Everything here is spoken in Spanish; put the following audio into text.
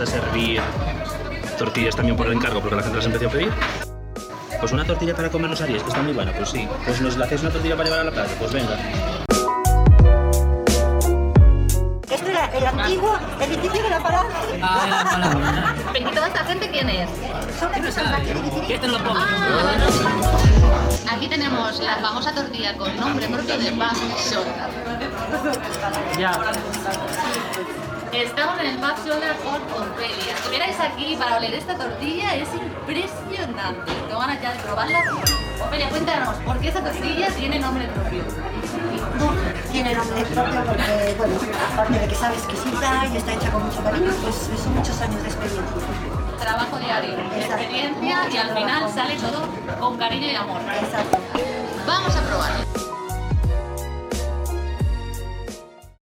a servir tortillas también por el encargo, porque la gente las empezó a pedir. Pues una tortilla para comer los aries, que está muy buena, pues sí. Pues nos la hacéis una tortilla para llevar a la playa, pues venga. Este era el antiguo edificio de la palabra. ¿Y toda esta gente quién es? Son Vitirí. Ah, Aquí tenemos la famosa tortilla con nombre propio de Paz Shoulder. Ya. Estamos en el Paz Shoulder con Aquí para oler esta tortilla es impresionante. Tengo ganas ya de probarla. Ofelia, cuéntanos, ¿por qué esta tortilla tiene nombre propio? Tiene nombre propio porque, bueno, aparte de que sabe exquisita y está hecha con mucho cariño, pues son muchos años de experiencia. Trabajo diario, experiencia y al final sale todo con cariño y amor. Exacto.